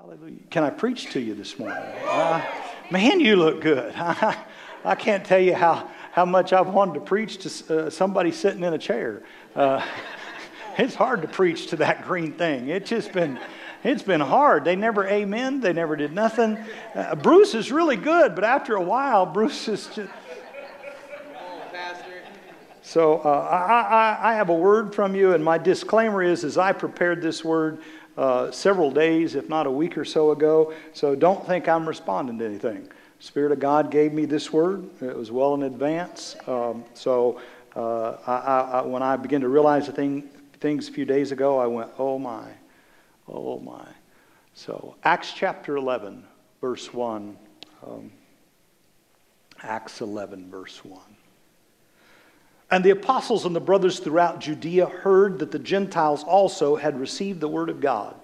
Hallelujah. Can I preach to you this morning? Uh, man, you look good. I can't tell you how, how much I've wanted to preach to uh, somebody sitting in a chair. Uh, it's hard to preach to that green thing. It's just been, it's been hard. They never amen. They never did nothing. Uh, Bruce is really good, but after a while, Bruce is just. So uh, I, I, I have a word from you, and my disclaimer is: as I prepared this word, uh, several days, if not a week or so ago. So don't think I'm responding to anything. Spirit of God gave me this word. It was well in advance. Um, so uh, I, I, when I began to realize the thing, things a few days ago, I went, oh my, oh my. So Acts chapter 11, verse 1. Um, Acts 11, verse 1. And the apostles and the brothers throughout Judea heard that the Gentiles also had received the word of God.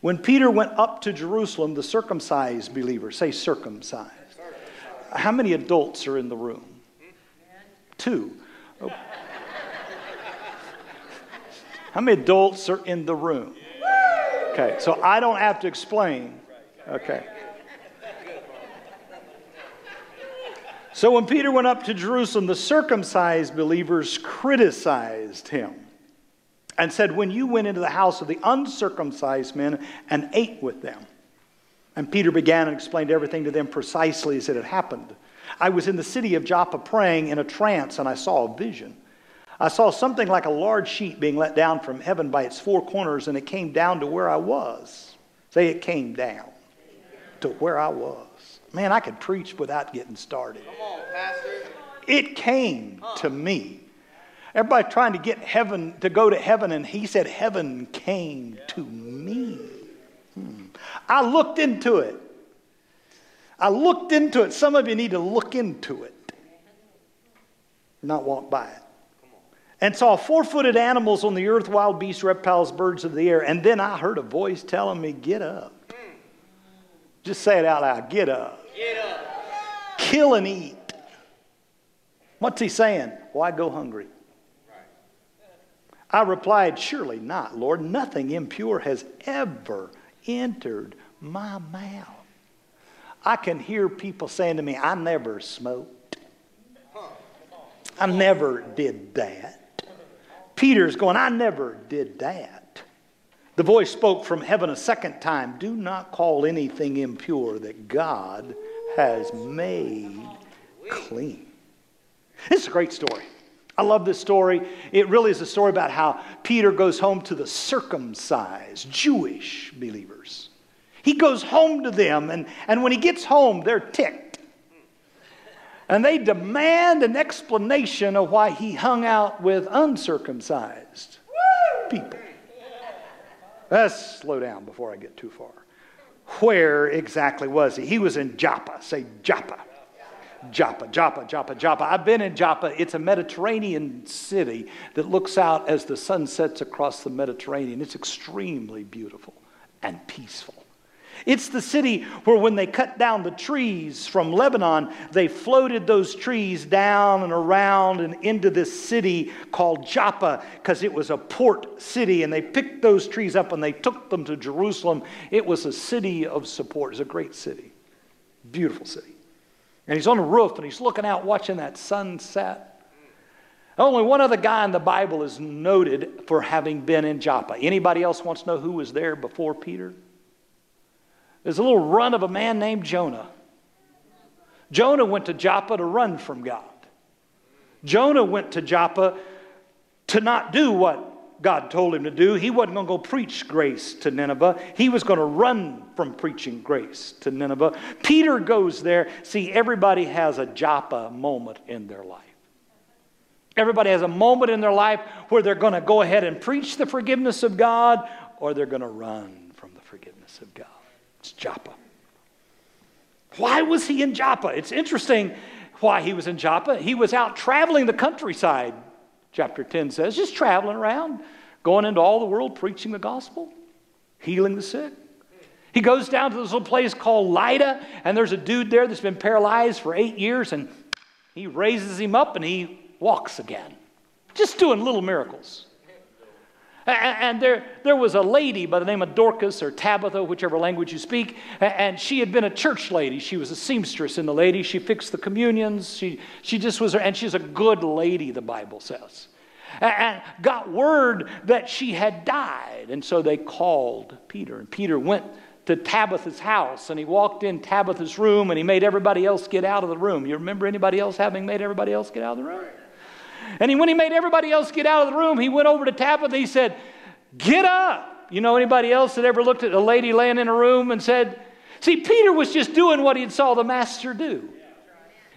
When Peter went up to Jerusalem, the circumcised believers, say circumcised. How many adults are in the room? Two. Oh. How many adults are in the room? Okay, so I don't have to explain. Okay. So when Peter went up to Jerusalem, the circumcised believers criticized him and said, When you went into the house of the uncircumcised men and ate with them. And Peter began and explained everything to them precisely as it had happened. I was in the city of Joppa praying in a trance, and I saw a vision. I saw something like a large sheet being let down from heaven by its four corners, and it came down to where I was. Say, it came down to where I was. Man, I could preach without getting started. Come on, Pastor. It came to me. Everybody trying to get heaven to go to heaven, and he said, Heaven came to me. Hmm. I looked into it. I looked into it. Some of you need to look into it, not walk by it. And saw four footed animals on the earth, wild beasts, reptiles, birds of the air. And then I heard a voice telling me, Get up. Just say it out loud get up. Get up. Kill and eat. What's he saying? Why go hungry? I replied, Surely not, Lord. Nothing impure has ever entered my mouth. I can hear people saying to me, I never smoked. I never did that. Peter's going, I never did that. The voice spoke from heaven a second time Do not call anything impure that God has made clean. This is a great story. I love this story. It really is a story about how Peter goes home to the circumcised Jewish believers. He goes home to them, and, and when he gets home, they're ticked. And they demand an explanation of why he hung out with uncircumcised people. Let's slow down before I get too far. Where exactly was he? He was in Joppa. Say Joppa. Joppa, Joppa, Joppa, Joppa. I've been in Joppa. It's a Mediterranean city that looks out as the sun sets across the Mediterranean. It's extremely beautiful and peaceful. It's the city where, when they cut down the trees from Lebanon, they floated those trees down and around and into this city called Joppa because it was a port city. And they picked those trees up and they took them to Jerusalem. It was a city of support. It's a great city, beautiful city. And he's on the roof and he's looking out watching that sunset. Only one other guy in the Bible is noted for having been in Joppa. Anybody else wants to know who was there before Peter? There's a little run of a man named Jonah. Jonah went to Joppa to run from God. Jonah went to Joppa to not do what God told him to do. He wasn't going to go preach grace to Nineveh. He was going to run from preaching grace to Nineveh. Peter goes there. See, everybody has a Joppa moment in their life. Everybody has a moment in their life where they're going to go ahead and preach the forgiveness of God or they're going to run from the forgiveness of God. It's Joppa. Why was he in Joppa? It's interesting why he was in Joppa. He was out traveling the countryside, chapter 10 says, just traveling around, going into all the world preaching the gospel, healing the sick. He goes down to this little place called Lydda, and there's a dude there that's been paralyzed for eight years, and he raises him up and he walks again. Just doing little miracles. And there, there was a lady by the name of Dorcas or Tabitha, whichever language you speak, and she had been a church lady. She was a seamstress in the lady. She fixed the communions. She, she just was, and she's a good lady, the Bible says. And got word that she had died. And so they called Peter. And Peter went to Tabitha's house and he walked in Tabitha's room and he made everybody else get out of the room. You remember anybody else having made everybody else get out of the room? And he, when he made everybody else get out of the room, he went over to Tabitha. He said, Get up. You know anybody else that ever looked at a lady laying in a room and said, See, Peter was just doing what he saw the master do.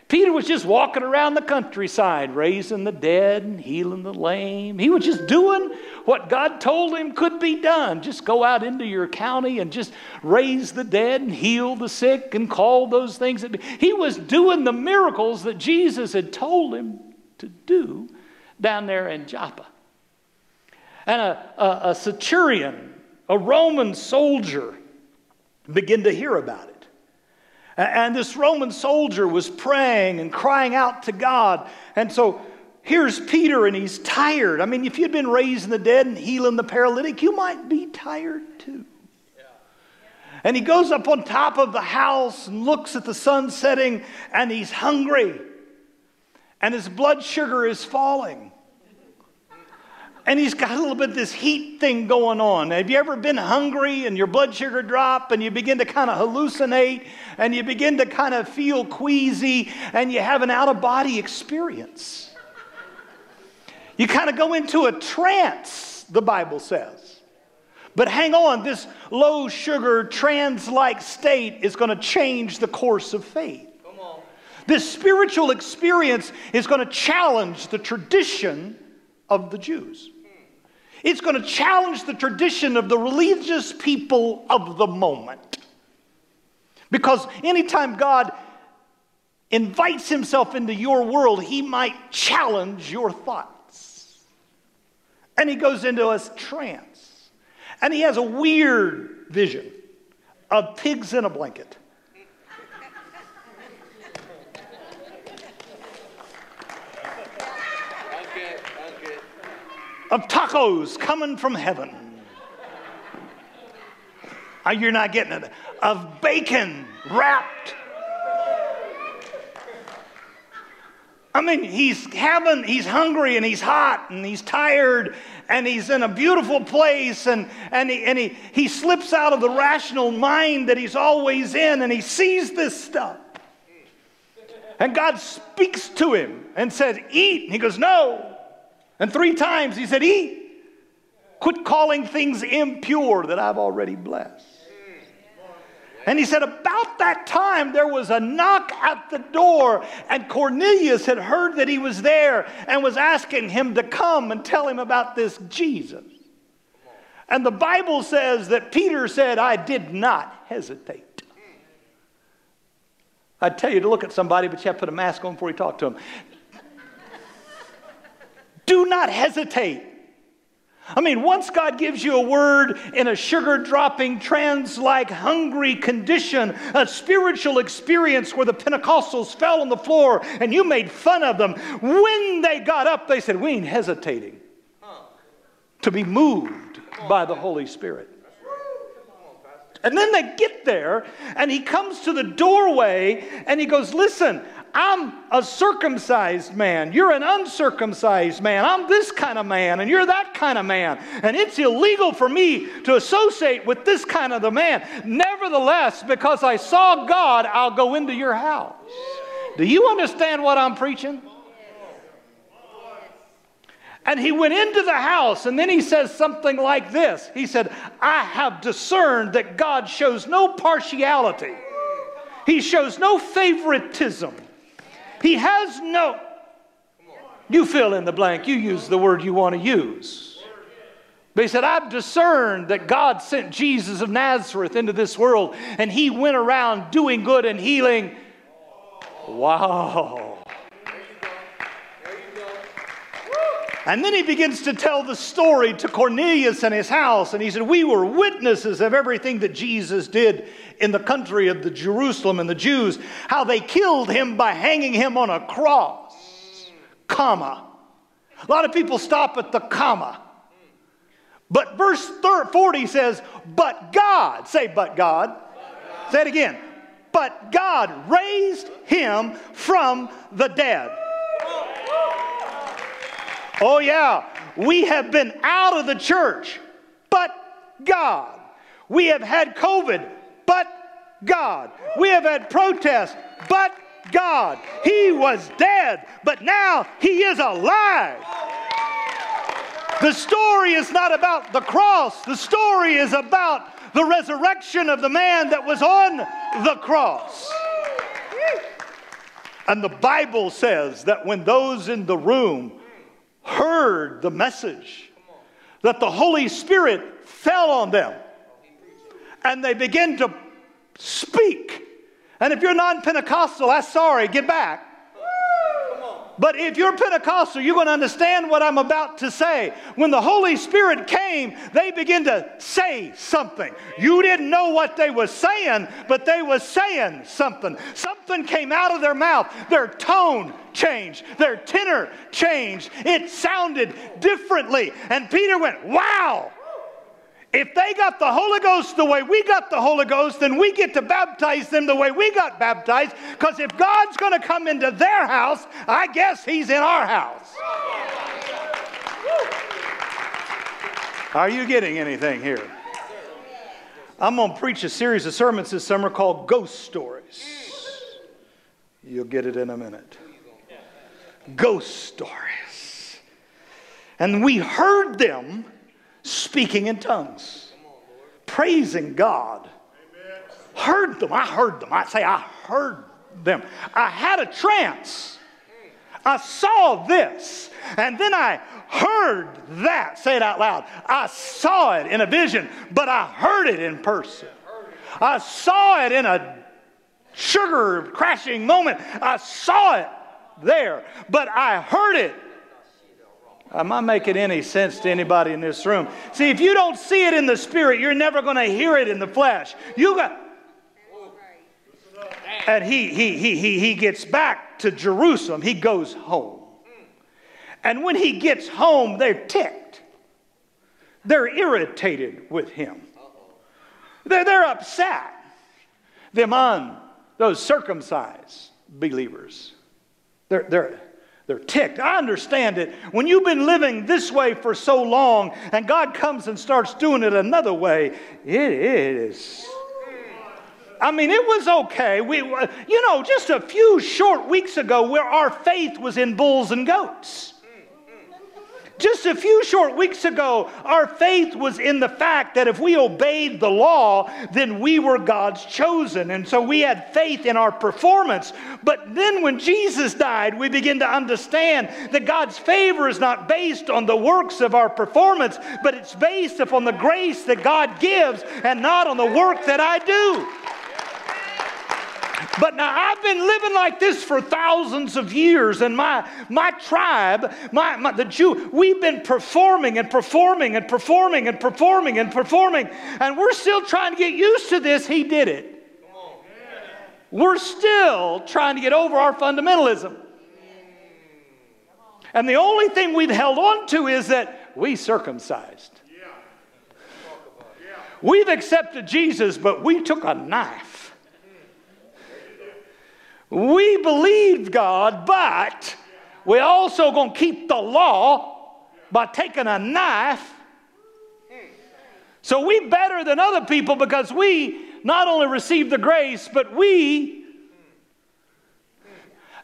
Peter was just walking around the countryside, raising the dead and healing the lame. He was just doing what God told him could be done. Just go out into your county and just raise the dead and heal the sick and call those things. He was doing the miracles that Jesus had told him to do down there in Joppa. And a, a, a centurion, a Roman soldier, began to hear about it. And this Roman soldier was praying and crying out to God. And so here's Peter, and he's tired. I mean, if you'd been raising the dead and healing the paralytic, you might be tired too. And he goes up on top of the house and looks at the sun setting, and he's hungry and his blood sugar is falling. And he's got a little bit of this heat thing going on. Have you ever been hungry and your blood sugar drop and you begin to kind of hallucinate and you begin to kind of feel queasy and you have an out of body experience? You kind of go into a trance, the Bible says. But hang on, this low sugar, trance like state is going to change the course of faith. This spiritual experience is going to challenge the tradition of the Jews. It's going to challenge the tradition of the religious people of the moment. Because anytime God invites himself into your world, he might challenge your thoughts. And he goes into a trance. And he has a weird vision of pigs in a blanket. Of tacos coming from heaven. Oh, you're not getting it. Of bacon wrapped. I mean, he's having, he's hungry and he's hot and he's tired and he's in a beautiful place and, and, he, and he, he slips out of the rational mind that he's always in and he sees this stuff. And God speaks to him and says, Eat. And he goes, No. And three times he said, Eat. Quit calling things impure that I've already blessed. And he said, About that time, there was a knock at the door, and Cornelius had heard that he was there and was asking him to come and tell him about this Jesus. And the Bible says that Peter said, I did not hesitate. I'd tell you to look at somebody, but you have to put a mask on before you talk to them. Do not hesitate. I mean, once God gives you a word in a sugar dropping, trans like, hungry condition, a spiritual experience where the Pentecostals fell on the floor and you made fun of them, when they got up, they said, We ain't hesitating to be moved by the Holy Spirit. And then they get there, and he comes to the doorway and he goes, Listen, I'm a circumcised man. You're an uncircumcised man. I'm this kind of man, and you're that kind of man. And it's illegal for me to associate with this kind of the man. Nevertheless, because I saw God, I'll go into your house. Do you understand what I'm preaching? And he went into the house, and then he says something like this He said, I have discerned that God shows no partiality, He shows no favoritism. He has no. You fill in the blank, you use the word you want to use. But he said, I've discerned that God sent Jesus of Nazareth into this world and he went around doing good and healing. Wow. And then he begins to tell the story to Cornelius and his house. And he said, We were witnesses of everything that Jesus did in the country of the Jerusalem and the Jews, how they killed him by hanging him on a cross. Comma. A lot of people stop at the comma. But verse 40 says, But God, say, But God. God. Say it again. But God raised him from the dead. Oh, yeah. We have been out of the church, but God. We have had COVID, but God. We have had protests, but God. He was dead, but now he is alive. The story is not about the cross, the story is about the resurrection of the man that was on the cross. And the Bible says that when those in the room heard the message, that the Holy Spirit fell on them and they begin to speak. And if you're non Pentecostal, that's sorry, get back. But if you're Pentecostal, you're going to understand what I'm about to say. When the Holy Spirit came, they began to say something. You didn't know what they were saying, but they were saying something. Something came out of their mouth. Their tone changed, their tenor changed. It sounded differently. And Peter went, Wow! If they got the Holy Ghost the way we got the Holy Ghost, then we get to baptize them the way we got baptized. Because if God's going to come into their house, I guess He's in our house. Are you getting anything here? I'm going to preach a series of sermons this summer called Ghost Stories. You'll get it in a minute. Ghost Stories. And we heard them speaking in tongues, praising God. Heard them. I heard them. I say, I heard them. I had a trance. I saw this. And then I heard that. Say it out loud. I saw it in a vision, but I heard it in person. I saw it in a sugar crashing moment. I saw it there, but I heard it Am I making any sense to anybody in this room? See, if you don't see it in the spirit, you're never going to hear it in the flesh. You got. And he, he, he, he, he gets back to Jerusalem. He goes home. And when he gets home, they're ticked. They're irritated with him. They're, they're upset. Them on those circumcised believers. They're, they're, they're ticked. I understand it. When you've been living this way for so long and God comes and starts doing it another way, it is. I mean, it was okay. We, you know, just a few short weeks ago, where our faith was in bulls and goats. Just a few short weeks ago, our faith was in the fact that if we obeyed the law, then we were God's chosen. And so we had faith in our performance. But then when Jesus died, we begin to understand that God's favor is not based on the works of our performance, but it's based upon the grace that God gives and not on the work that I do. But now I've been living like this for thousands of years, and my, my tribe, my, my, the Jew, we've been performing and performing and performing and performing and performing, and we're still trying to get used to this. He did it. We're still trying to get over our fundamentalism. And the only thing we've held on to is that we circumcised. We've accepted Jesus, but we took a knife we believed God, but we're also going to keep the law by taking a knife. So we better than other people because we not only receive the grace, but we.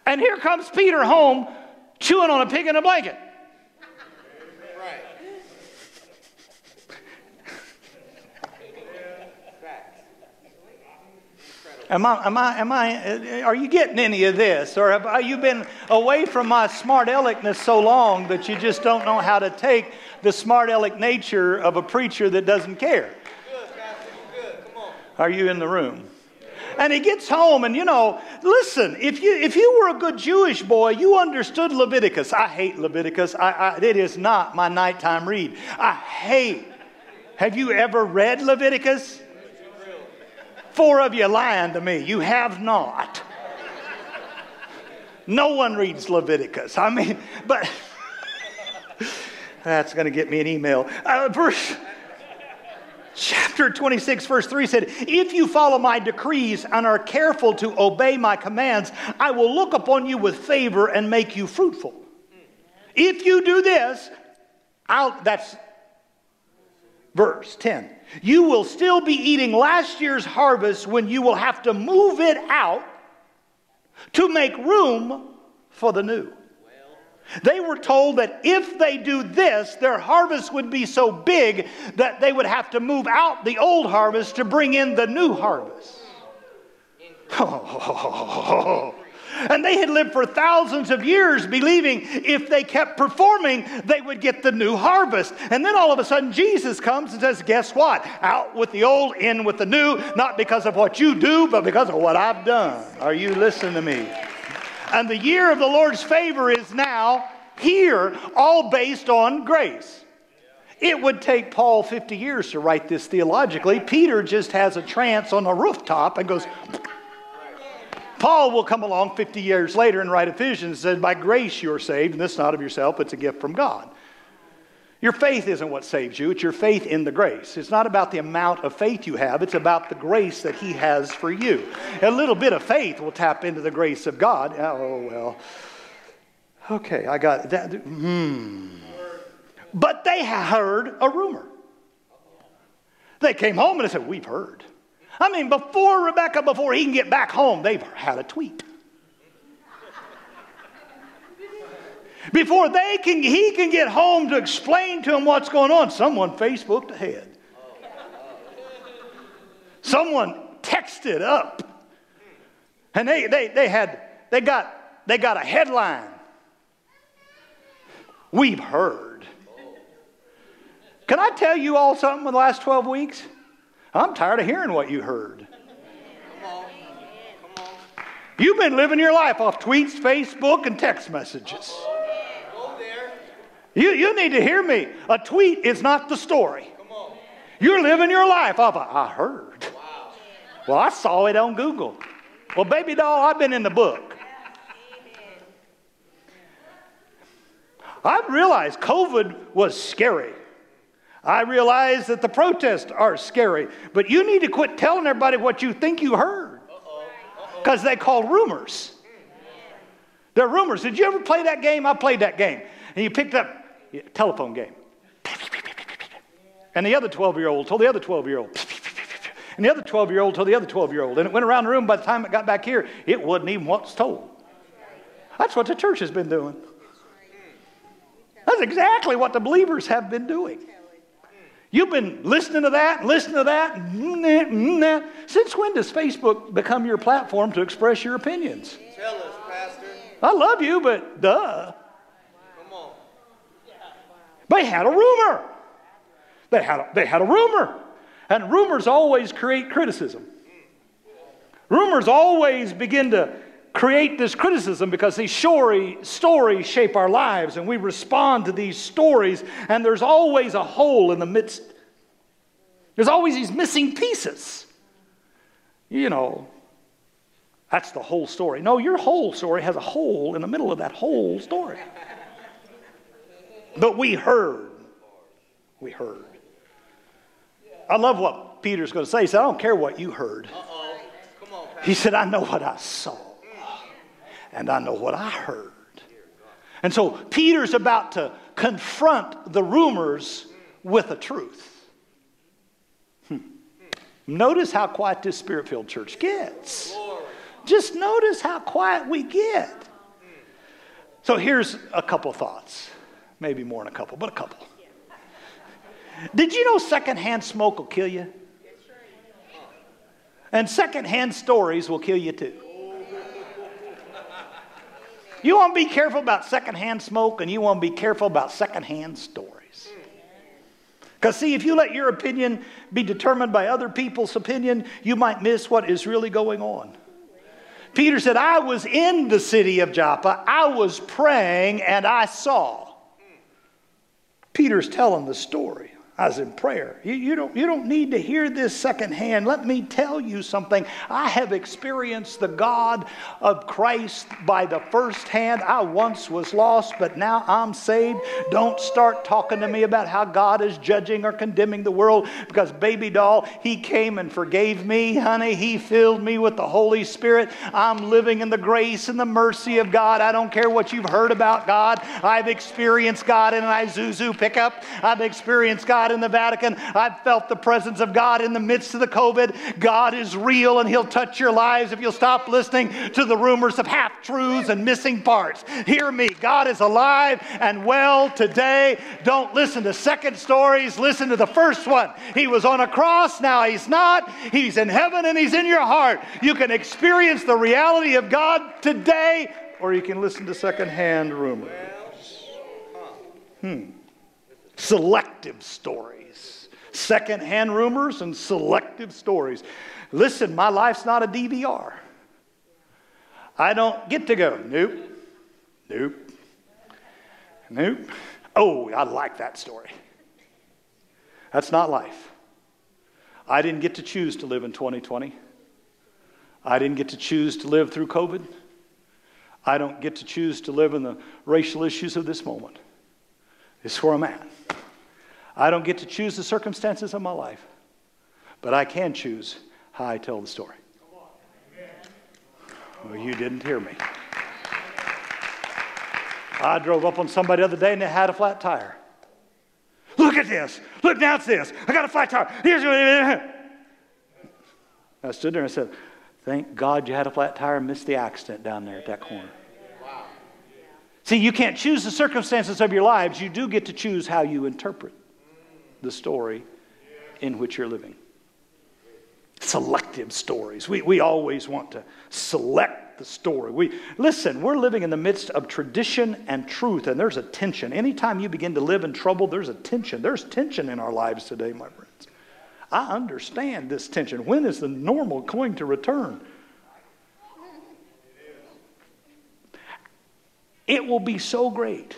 And here comes Peter home chewing on a pig in a blanket. Am I, am I, am I, are you getting any of this? Or have you been away from my smart aleckness so long that you just don't know how to take the smart aleck nature of a preacher that doesn't care? Are you in the room? And he gets home, and you know, listen, if you, if you were a good Jewish boy, you understood Leviticus. I hate Leviticus. I, I, it is not my nighttime read. I hate. Have you ever read Leviticus? Four of you lying to me. You have not. No one reads Leviticus. I mean, but That's going to get me an email. Uh, verse chapter 26, verse 3 said, If you follow my decrees and are careful to obey my commands, I will look upon you with favor and make you fruitful. If you do this, I'll, that's verse 10. You will still be eating last year's harvest when you will have to move it out to make room for the new. They were told that if they do this, their harvest would be so big that they would have to move out the old harvest to bring in the new harvest. And they had lived for thousands of years believing if they kept performing, they would get the new harvest. And then all of a sudden, Jesus comes and says, Guess what? Out with the old, in with the new, not because of what you do, but because of what I've done. Are you listening to me? And the year of the Lord's favor is now here, all based on grace. It would take Paul 50 years to write this theologically. Peter just has a trance on a rooftop and goes, Paul will come along 50 years later and write Ephesians and says, By grace you're saved, and this not of yourself, it's a gift from God. Your faith isn't what saves you, it's your faith in the grace. It's not about the amount of faith you have, it's about the grace that He has for you. A little bit of faith will tap into the grace of God. Oh, well. Okay, I got that. Hmm. But they heard a rumor. They came home and they said, We've heard. I mean, before Rebecca, before he can get back home, they've had a tweet. Before they can, he can get home to explain to him what's going on, someone Facebooked ahead. Someone texted up. And they, they, they had, they got, they got a headline. We've heard. Can I tell you all something in the last 12 weeks? I'm tired of hearing what you heard. You've been living your life off tweets, Facebook, and text messages. You, you need to hear me. A tweet is not the story. You're living your life off of, I heard. Well, I saw it on Google. Well, baby doll, I've been in the book. I realized COVID was scary. I realize that the protests are scary, but you need to quit telling everybody what you think you heard because they call rumors. They're rumors. Did you ever play that game? I played that game. And you picked up a telephone game. And the other 12 year old told the other 12 year old. And the other 12 year old told the other 12 year old. And it went around the room. By the time it got back here, it wasn't even what's told. That's what the church has been doing. That's exactly what the believers have been doing. You've been listening to that, listening to that. Since when does Facebook become your platform to express your opinions? Tell us, Pastor. I love you, but duh. Come on. They had a rumor. They had a, they had a rumor. And rumors always create criticism. Rumors always begin to create this criticism because these story, stories shape our lives and we respond to these stories, and there's always a hole in the midst. There's always these missing pieces. You know, that's the whole story. No, your whole story has a hole in the middle of that whole story. But we heard. We heard. I love what Peter's going to say. He said, I don't care what you heard. Uh-oh. Come on, He said, I know what I saw and I know what I heard. And so Peter's about to confront the rumors with a truth. Hmm. Notice how quiet this spirit filled church gets. Just notice how quiet we get. So here's a couple of thoughts. Maybe more than a couple, but a couple. Did you know secondhand smoke will kill you? And secondhand stories will kill you too. You want to be careful about secondhand smoke and you want to be careful about secondhand stories. Because, see, if you let your opinion be determined by other people's opinion, you might miss what is really going on. Peter said, I was in the city of Joppa, I was praying, and I saw. Peter's telling the story. I was in prayer. You, you, don't, you don't need to hear this secondhand. Let me tell you something. I have experienced the God of Christ by the first hand. I once was lost, but now I'm saved. Don't start talking to me about how God is judging or condemning the world because, baby doll, He came and forgave me, honey. He filled me with the Holy Spirit. I'm living in the grace and the mercy of God. I don't care what you've heard about God. I've experienced God in an Isuzu pickup, I've experienced God God in the Vatican. I've felt the presence of God in the midst of the COVID. God is real and He'll touch your lives if you'll stop listening to the rumors of half truths and missing parts. Hear me. God is alive and well today. Don't listen to second stories. Listen to the first one. He was on a cross. Now He's not. He's in heaven and He's in your heart. You can experience the reality of God today, or you can listen to secondhand rumors. Hmm selective stories. Secondhand rumors and selective stories. Listen, my life's not a DVR. I don't get to go. Nope. Nope. Nope. Oh, I like that story. That's not life. I didn't get to choose to live in 2020. I didn't get to choose to live through COVID. I don't get to choose to live in the racial issues of this moment. Is where I'm at. I don't get to choose the circumstances of my life, but I can choose how I tell the story. Well, you didn't hear me. I drove up on somebody the other day and they had a flat tire. Look at this. Look, now it's this. I got a flat tire. Here's I stood there and said, Thank God you had a flat tire and missed the accident down there at that corner. See, you can't choose the circumstances of your lives. You do get to choose how you interpret the story in which you're living. Selective stories. We, we always want to select the story. We, listen, we're living in the midst of tradition and truth, and there's a tension. Anytime you begin to live in trouble, there's a tension. There's tension in our lives today, my friends. I understand this tension. When is the normal going to return? It will be so great.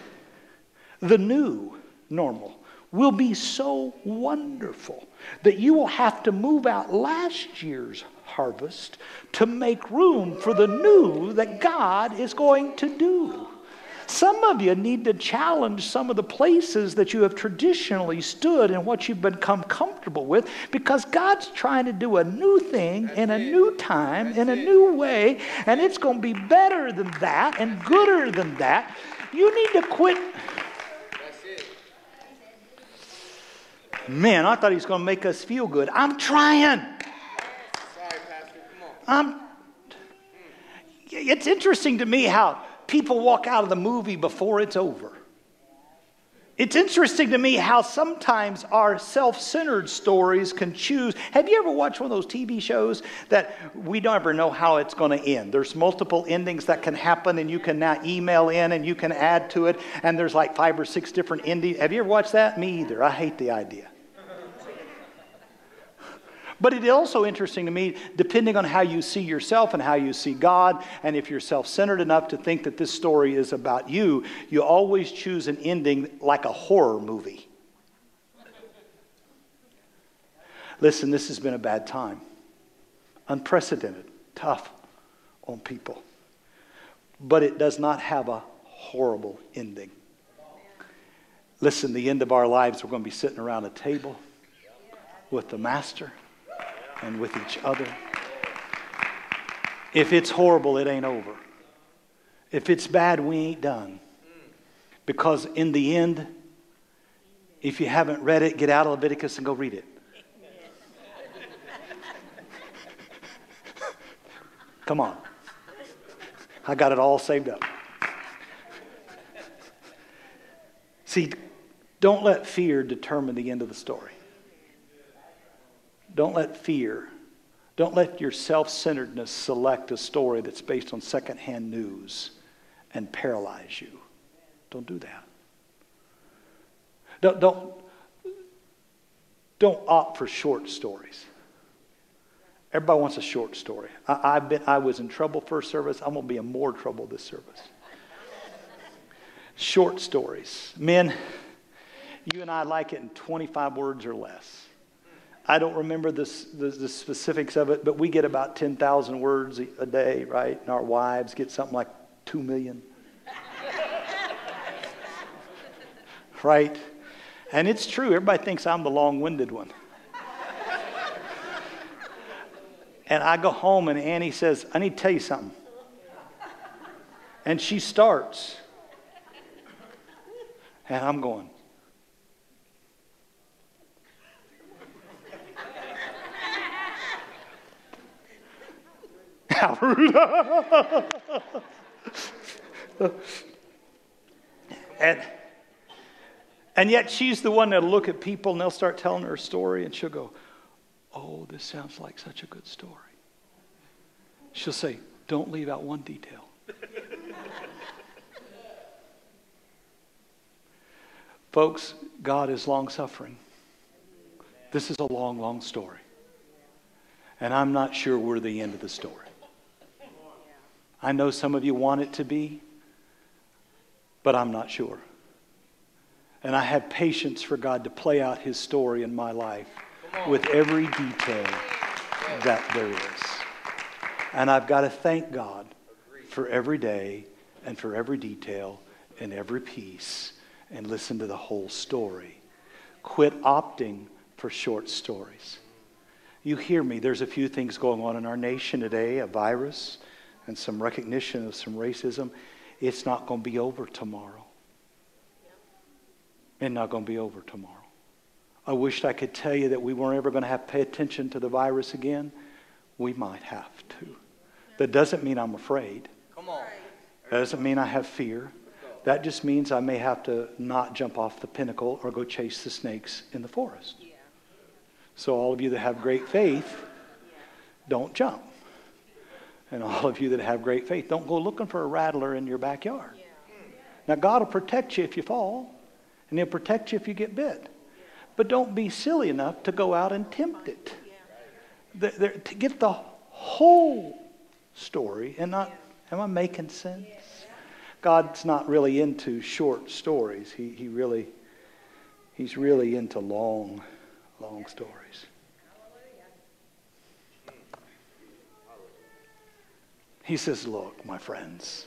The new normal will be so wonderful that you will have to move out last year's harvest to make room for the new that God is going to do. Some of you need to challenge some of the places that you have traditionally stood and what you've become comfortable with because God's trying to do a new thing in a new time, in a new way, and it's going to be better than that and gooder than that. You need to quit. Man, I thought he was going to make us feel good. I'm trying. Sorry, Pastor. Come on. I'm. It's interesting to me how people walk out of the movie before it's over. It's interesting to me how sometimes our self centered stories can choose. Have you ever watched one of those TV shows that we don't ever know how it's going to end? There's multiple endings that can happen, and you can now email in and you can add to it, and there's like five or six different endings. Have you ever watched that? Me either. I hate the idea. But it is also interesting to me, depending on how you see yourself and how you see God, and if you're self centered enough to think that this story is about you, you always choose an ending like a horror movie. Listen, this has been a bad time. Unprecedented, tough on people. But it does not have a horrible ending. Listen, the end of our lives, we're going to be sitting around a table with the Master and with each other. If it's horrible, it ain't over. If it's bad, we ain't done. Because in the end, if you haven't read it, get out of Leviticus and go read it. Come on. I got it all saved up. See, don't let fear determine the end of the story. Don't let fear, don't let your self centeredness select a story that's based on secondhand news and paralyze you. Don't do that. Don't, don't, don't opt for short stories. Everybody wants a short story. I, have been, I was in trouble first service. I'm going to be in more trouble this service. short stories. Men, you and I like it in 25 words or less. I don't remember the, the, the specifics of it, but we get about 10,000 words a day, right? And our wives get something like 2 million. right? And it's true. Everybody thinks I'm the long winded one. and I go home, and Annie says, I need to tell you something. And she starts. And I'm going, How rude. and, and yet she's the one that'll look at people and they'll start telling her a story and she'll go, Oh, this sounds like such a good story. She'll say, Don't leave out one detail. Folks, God is long suffering. This is a long, long story. And I'm not sure we're the end of the story. I know some of you want it to be, but I'm not sure. And I have patience for God to play out his story in my life with every detail that there is. And I've got to thank God for every day and for every detail and every piece and listen to the whole story. Quit opting for short stories. You hear me, there's a few things going on in our nation today a virus and some recognition of some racism. It's not going to be over tomorrow. It's not going to be over tomorrow. I wished I could tell you that we weren't ever going to have to pay attention to the virus again. We might have to. That doesn't mean I'm afraid. Come on. That doesn't mean I have fear. That just means I may have to not jump off the pinnacle or go chase the snakes in the forest. So, all of you that have great faith, don't jump. And all of you that have great faith, don't go looking for a rattler in your backyard. Now, God will protect you if you fall, and He'll protect you if you get bit. But don't be silly enough to go out and tempt it. The, the, to get the whole story and not, am I making sense? God's not really into short stories. He, he really, he's really into long, long stories. He says, Look, my friends,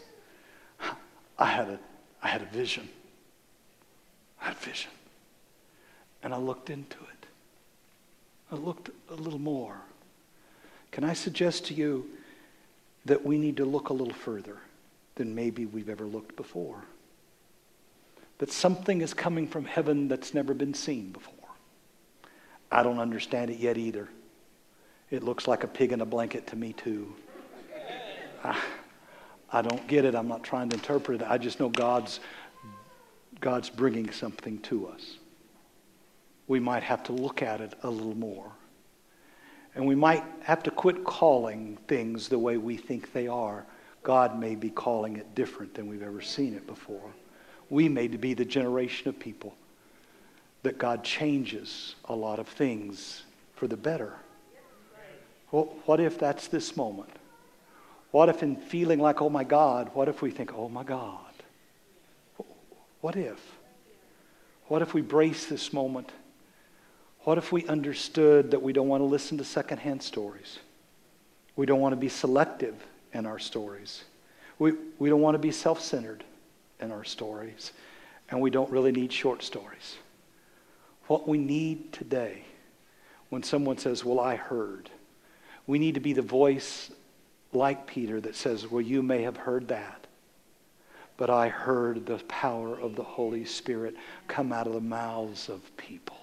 I had a, I had a vision. I had a vision. And I looked into it. I looked a little more. Can I suggest to you that we need to look a little further? than maybe we've ever looked before. That something is coming from heaven that's never been seen before. I don't understand it yet either. It looks like a pig in a blanket to me, too. I, don't get it. I'm not trying to interpret it. I just know God's, God's bringing something to us. We might have to look at it a little more. And we might have to quit calling things the way we think they are God may be calling it different than we've ever seen it before. We may be the generation of people that God changes a lot of things for the better. Well, what if that's this moment? What if, in feeling like, oh my God, what if we think, oh my God? What if? What if we brace this moment? What if we understood that we don't want to listen to secondhand stories? We don't want to be selective in our stories. We, we don't want to be self centered in our stories, and we don't really need short stories. What we need today, when someone says, Well, I heard, we need to be the voice like Peter that says, Well, you may have heard that, but I heard the power of the Holy Spirit come out of the mouths of people.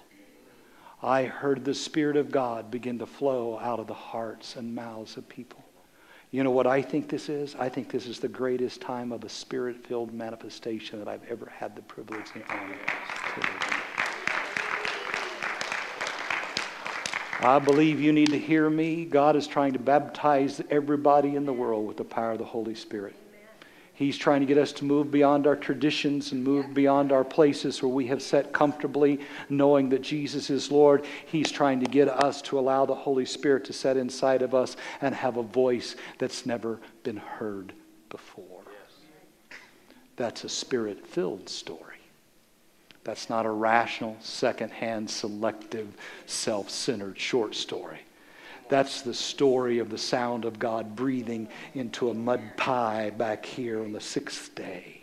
I heard the Spirit of God begin to flow out of the hearts and mouths of people. You know what I think this is? I think this is the greatest time of a spirit filled manifestation that I've ever had the privilege and honor to live. I believe you need to hear me. God is trying to baptize everybody in the world with the power of the Holy Spirit. He's trying to get us to move beyond our traditions and move beyond our places where we have sat comfortably, knowing that Jesus is Lord. He's trying to get us to allow the Holy Spirit to set inside of us and have a voice that's never been heard before. That's a spirit filled story. That's not a rational, second-hand, selective, self-centered short story. That's the story of the sound of God breathing into a mud pie back here on the sixth day.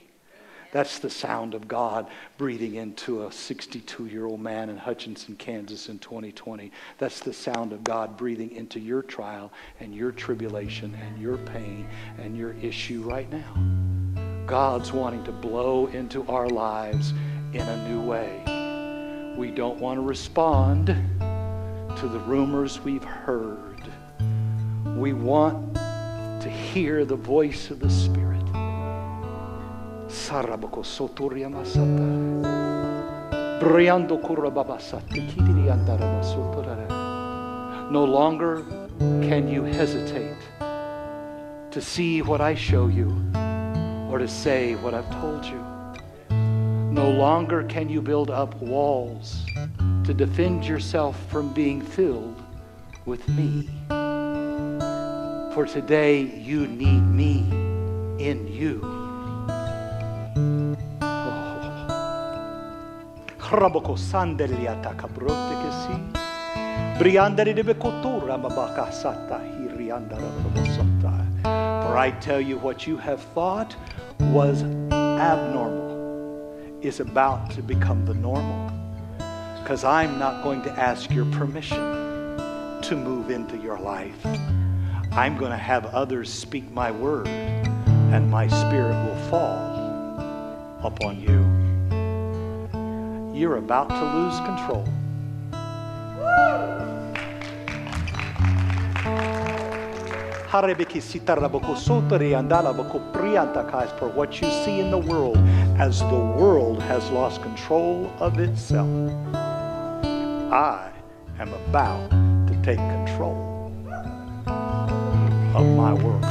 That's the sound of God breathing into a 62 year old man in Hutchinson, Kansas in 2020. That's the sound of God breathing into your trial and your tribulation and your pain and your issue right now. God's wanting to blow into our lives in a new way. We don't want to respond to the rumors we've heard. We want to hear the voice of the Spirit. No longer can you hesitate to see what I show you or to say what I've told you. No longer can you build up walls to defend yourself from being filled with me. For today, you need me in you. Oh. For I tell you, what you have thought was abnormal is about to become the normal because I'm not going to ask your permission to move into your life. I'm going to have others speak my word, and my spirit will fall upon you. You're about to lose control. For what you see in the world as the world has lost control of itself. I am about to take control of my world.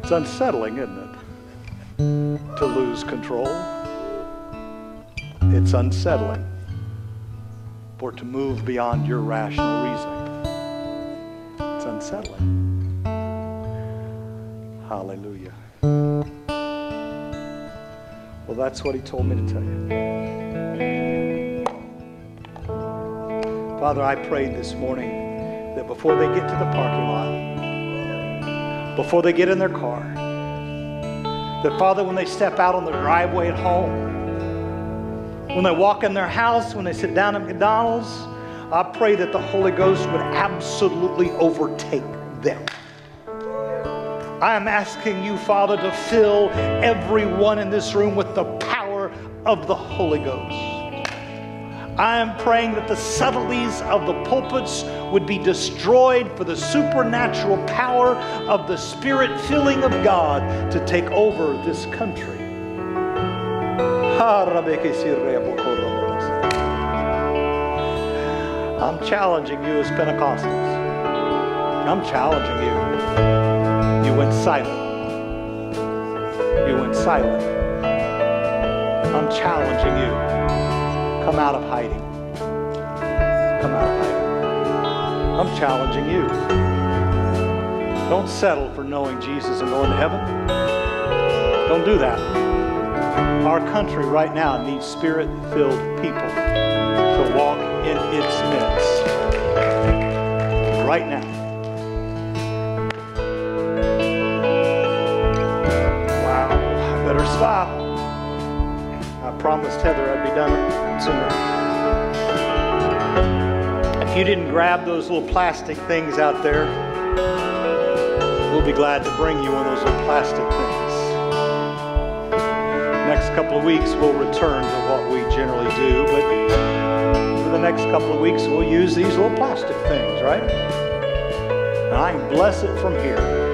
It's unsettling, isn't it? To lose control. It's unsettling for to move beyond your rational reasoning. It's unsettling. Hallelujah. Well, that's what he told me to tell you. Father, I prayed this morning that before they get to the parking lot, before they get in their car, that Father, when they step out on the driveway at home, when they walk in their house, when they sit down at McDonald's, I pray that the Holy Ghost would absolutely overtake them. I am asking you, Father, to fill everyone in this room with the power of the Holy Ghost. I am praying that the subtleties of the pulpits would be destroyed for the supernatural power of the spirit filling of God to take over this country. I'm challenging you as Pentecostals. I'm challenging you. Went silent. You went silent. I'm challenging you. Come out of hiding. Come out of hiding. I'm challenging you. Don't settle for knowing Jesus and going to heaven. Don't do that. Our country right now needs spirit filled people to walk in its midst. Right now. Stop. I promised Heather I'd be done sooner. If you didn't grab those little plastic things out there, we'll be glad to bring you one of those little plastic things. Next couple of weeks, we'll return to what we generally do, but for the next couple of weeks, we'll use these little plastic things, right? And I can bless it from here.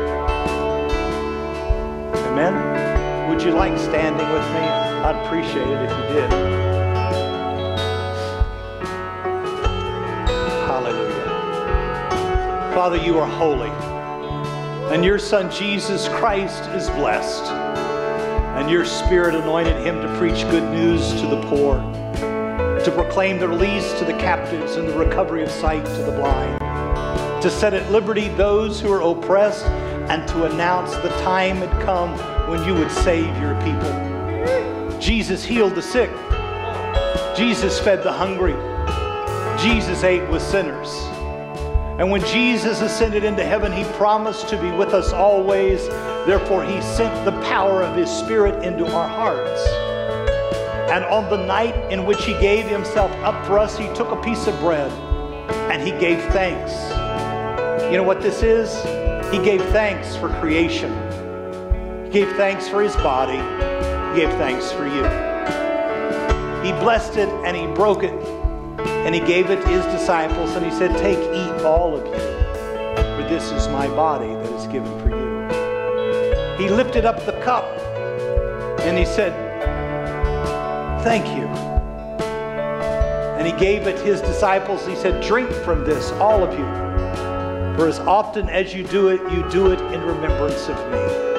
Would you like standing with me? I'd appreciate it if you did. Hallelujah. Father, you are holy. And your Son Jesus Christ is blessed. And your Spirit anointed him to preach good news to the poor, to proclaim the release to the captives and the recovery of sight to the blind, to set at liberty those who are oppressed, and to announce the time had come when you would save your people. Jesus healed the sick. Jesus fed the hungry. Jesus ate with sinners. And when Jesus ascended into heaven, he promised to be with us always. Therefore, he sent the power of his Spirit into our hearts. And on the night in which he gave himself up for us, he took a piece of bread and he gave thanks. You know what this is? He gave thanks for creation. He gave thanks for his body. He gave thanks for you. He blessed it and he broke it and he gave it to his disciples and he said, Take, eat all of you, for this is my body that is given for you. He lifted up the cup and he said, Thank you. And he gave it his disciples. He said, Drink from this, all of you. For as often as you do it, you do it in remembrance of me.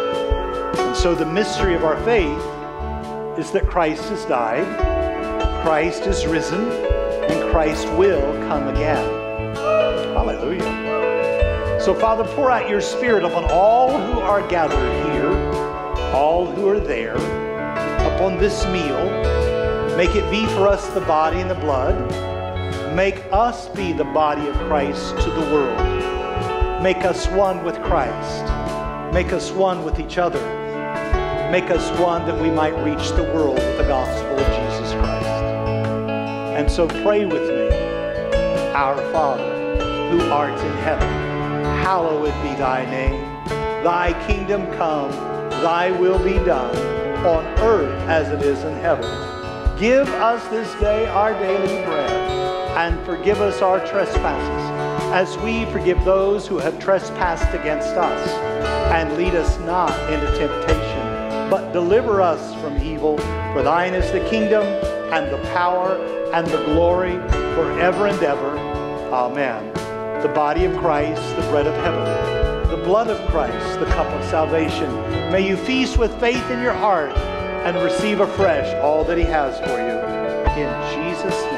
So the mystery of our faith is that Christ has died, Christ is risen, and Christ will come again. Hallelujah. So, Father, pour out your Spirit upon all who are gathered here, all who are there, upon this meal. Make it be for us the body and the blood. Make us be the body of Christ to the world. Make us one with Christ. Make us one with each other. Make us one that we might reach the world with the gospel of Jesus Christ. And so pray with me. Our Father, who art in heaven, hallowed be thy name. Thy kingdom come, thy will be done, on earth as it is in heaven. Give us this day our daily bread, and forgive us our trespasses, as we forgive those who have trespassed against us. And lead us not into temptation, but deliver us from evil. For thine is the kingdom, and the power, and the glory, forever and ever. Amen. The body of Christ, the bread of heaven, the blood of Christ, the cup of salvation. May you feast with faith in your heart and receive afresh all that he has for you. In Jesus' name.